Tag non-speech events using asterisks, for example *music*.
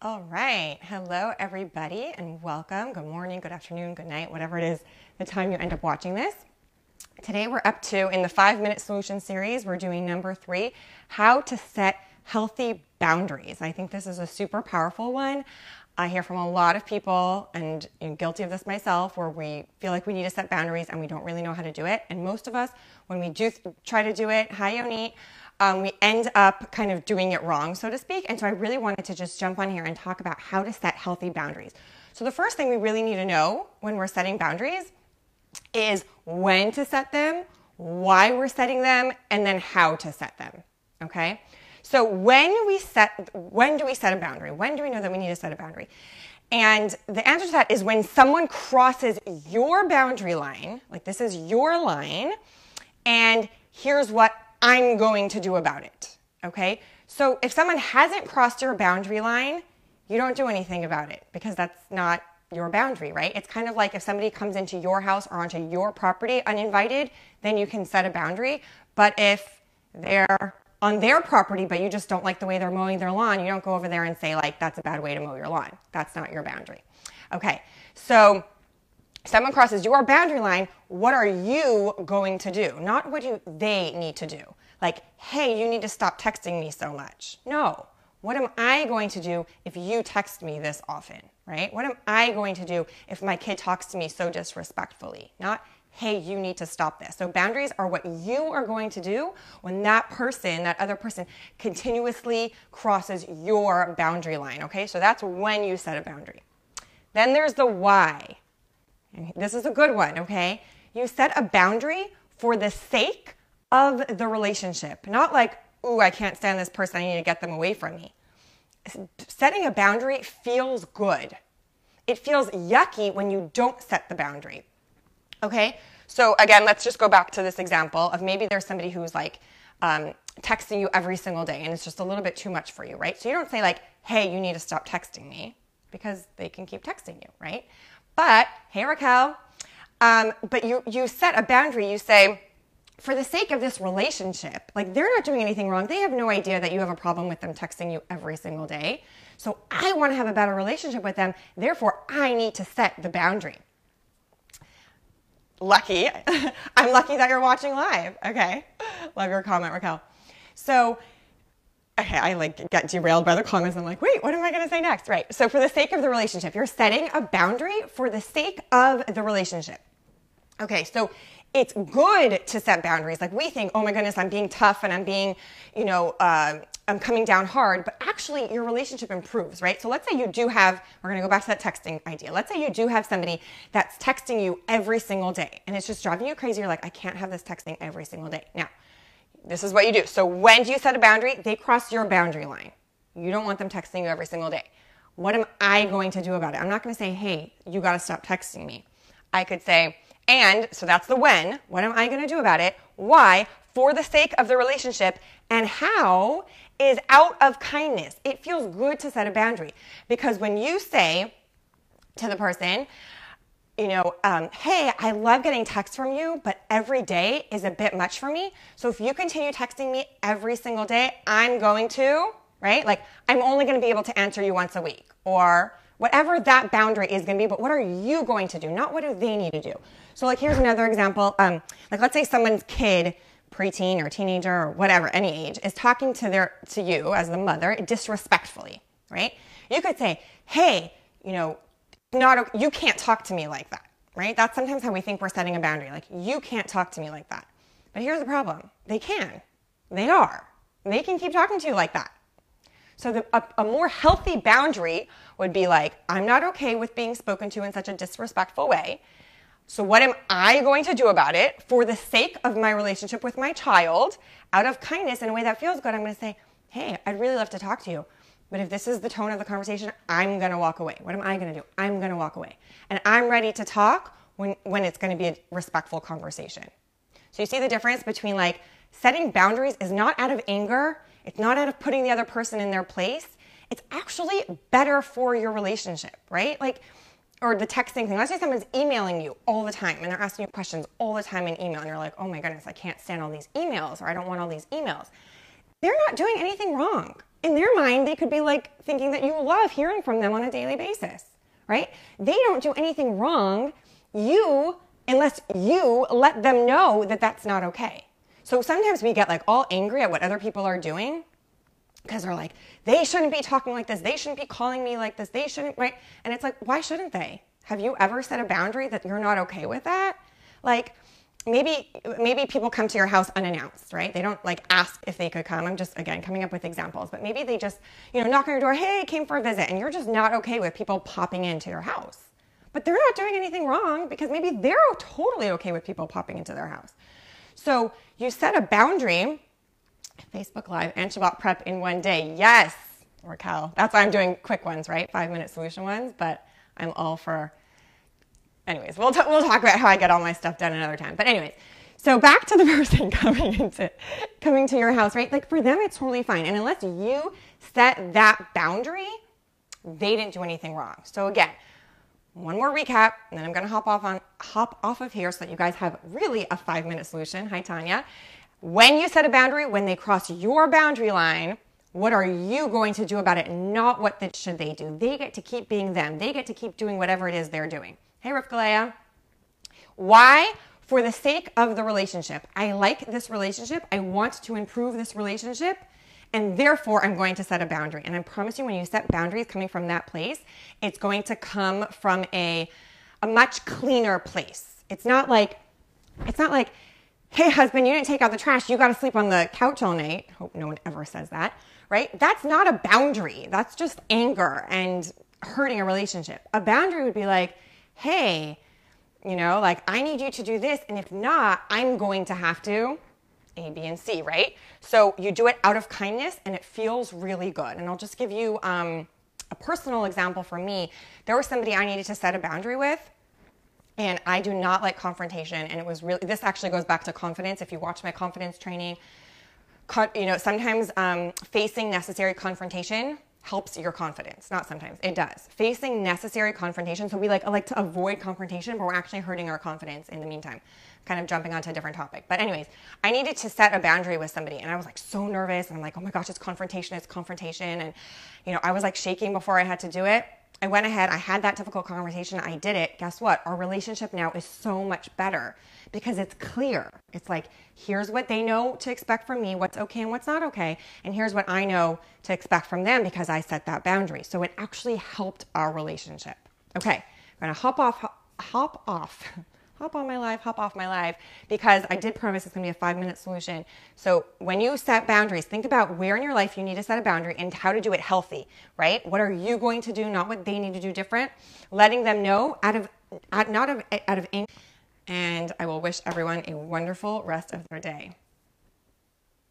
All right. Hello, everybody, and welcome. Good morning, good afternoon, good night, whatever it is, the time you end up watching this. Today, we're up to, in the five minute solution series, we're doing number three how to set healthy boundaries. I think this is a super powerful one. I hear from a lot of people, and guilty of this myself, where we feel like we need to set boundaries and we don't really know how to do it. And most of us, when we do try to do it, hi Yoni, um, we end up kind of doing it wrong, so to speak. And so I really wanted to just jump on here and talk about how to set healthy boundaries. So the first thing we really need to know when we're setting boundaries is when to set them, why we're setting them, and then how to set them. Okay? So when we set, when do we set a boundary? When do we know that we need to set a boundary? And the answer to that is when someone crosses your boundary line, like this is your line, and here's what I'm going to do about it. Okay? So if someone hasn't crossed your boundary line, you don't do anything about it because that's not your boundary, right? It's kind of like if somebody comes into your house or onto your property uninvited, then you can set a boundary. But if they're on their property, but you just don't like the way they're mowing their lawn, you don't go over there and say, like, that's a bad way to mow your lawn. That's not your boundary. Okay, so someone crosses your boundary line, what are you going to do? Not what do they need to do. Like, hey, you need to stop texting me so much. No. What am I going to do if you text me this often, right? What am I going to do if my kid talks to me so disrespectfully? Not, hey, you need to stop this. So boundaries are what you are going to do when that person, that other person, continuously crosses your boundary line, okay? So that's when you set a boundary. Then there's the why. This is a good one, okay? You set a boundary for the sake of the relationship, not like, ooh, I can't stand this person, I need to get them away from me. Setting a boundary feels good. It feels yucky when you don't set the boundary. Okay, so again, let's just go back to this example of maybe there's somebody who's like um, texting you every single day and it's just a little bit too much for you, right? So you don't say, like, hey, you need to stop texting me because they can keep texting you, right? But, hey, Raquel, um, but you, you set a boundary. You say, for the sake of this relationship, like they're not doing anything wrong. They have no idea that you have a problem with them texting you every single day. So I want to have a better relationship with them. Therefore, I need to set the boundary lucky. *laughs* I'm lucky that you're watching live. Okay. Love your comment, Raquel. So, okay, I like get derailed by the comments. I'm like, wait, what am I going to say next? Right. So, for the sake of the relationship, you're setting a boundary for the sake of the relationship. Okay. So, it's good to set boundaries. Like we think, oh my goodness, I'm being tough and I'm being, you know, uh, I'm coming down hard, but actually your relationship improves, right? So let's say you do have, we're gonna go back to that texting idea. Let's say you do have somebody that's texting you every single day and it's just driving you crazy. You're like, I can't have this texting every single day. Now, this is what you do. So when do you set a boundary? They cross your boundary line. You don't want them texting you every single day. What am I going to do about it? I'm not gonna say, hey, you gotta stop texting me. I could say, and so that's the when. What am I going to do about it? Why? For the sake of the relationship. And how is out of kindness. It feels good to set a boundary because when you say to the person, you know, um, hey, I love getting texts from you, but every day is a bit much for me. So if you continue texting me every single day, I'm going to, right? Like, I'm only going to be able to answer you once a week or whatever that boundary is going to be. But what are you going to do? Not what do they need to do. So, like, here's another example. Um, like, let's say someone's kid, preteen or teenager or whatever, any age, is talking to their to you as the mother disrespectfully, right? You could say, "Hey, you know, not you can't talk to me like that." Right? That's sometimes how we think we're setting a boundary. Like, you can't talk to me like that. But here's the problem. They can. They are. They can keep talking to you like that. So the, a, a, more healthy boundary would be like, I'm not okay with being spoken to in such a disrespectful way. So, what am I going to do about it for the sake of my relationship with my child, out of kindness in a way that feels good? I'm going to say, Hey, I'd really love to talk to you. But if this is the tone of the conversation, I'm going to walk away. What am I going to do? I'm going to walk away. And I'm ready to talk when, when it's going to be a respectful conversation. So, you see the difference between like setting boundaries is not out of anger, it's not out of putting the other person in their place. It's actually better for your relationship, right? Like, or the texting thing. Let's say someone's emailing you all the time and they're asking you questions all the time in email, and you're like, oh my goodness, I can't stand all these emails, or I don't want all these emails. They're not doing anything wrong. In their mind, they could be like thinking that you love hearing from them on a daily basis, right? They don't do anything wrong. You, unless you let them know that that's not okay. So sometimes we get like all angry at what other people are doing because they're like, they shouldn't be talking like this. They shouldn't be calling me like this. They shouldn't, right? And it's like, why shouldn't they? Have you ever set a boundary that you're not okay with that? Like, maybe maybe people come to your house unannounced right? They don't like ask if they could come. I'm just again coming up with examples but maybe they just you know knock on your door hey came for a visit and you're just not okay with people popping into your house. But they're not doing anything wrong because maybe they're totally okay with people popping into their house. So you set a boundary facebook live and shabbat prep in one day. Yes raquel that's why i'm doing quick ones right? Five minute solution ones but i'm all for anyways, we'll, t- we'll talk about how I get all my stuff done another time. But anyways, so back to the *laughs* person coming into coming to your house, right? Like for them, it's totally fine. And unless you set that boundary, they didn't do anything wrong. So again, one more recap, and then I'm gonna hop off on hop off of here so that you guys have really a five minute solution. Hi Tanya. When you set a boundary, when they cross your boundary line, what are you going to do about it? Not what the, should they do. They get to keep being them. They get to keep doing whatever it is they're doing. Hey, Rivka Why? For the sake of the relationship. I like this relationship. I want to improve this relationship. And therefore, I'm going to set a boundary. And I promise you, when you set boundaries coming from that place, it's going to come from a, a much cleaner place. It's not like, it's not like, hey, husband, you didn't take out the trash. You got to sleep on the couch all night. Hope no one ever says that, right? That's not a boundary. That's just anger and hurting a relationship. A boundary would be like, hey, you know, like I need you to do this. And if not, I'm going to have to A, B, and C, right? So you do it out of kindness and it feels really good. And I'll just give you um, a personal example for me. There was somebody I needed to set a boundary with. And I do not like confrontation. And it was really, this actually goes back to confidence. If you watch my confidence training, you know, sometimes um, facing necessary confrontation helps your confidence. Not sometimes, it does. Facing necessary confrontation. So we like like to avoid confrontation, but we're actually hurting our confidence in the meantime. Kind of jumping onto a different topic. But anyways, I needed to set a boundary with somebody and I was like so nervous and I'm like, oh my gosh, it's confrontation, it's confrontation. And you know, I was like shaking before I had to do it. I went ahead, I had that difficult conversation, I did it. Guess what? Our relationship now is so much better because it's clear. It's like, here's what they know to expect from me, what's okay and what's not okay. And here's what I know to expect from them because I set that boundary. So it actually helped our relationship. Okay, I'm gonna hop off, hop off. *laughs* hop on my live, hop off my live, because I did promise it's gonna be a five minute solution. So when you set boundaries, think about where in your life you need to set a boundary and how to do it healthy, right? What are you going to do, not what they need to do different? Letting them know out of, not of, out of and I will wish everyone a wonderful rest of their day.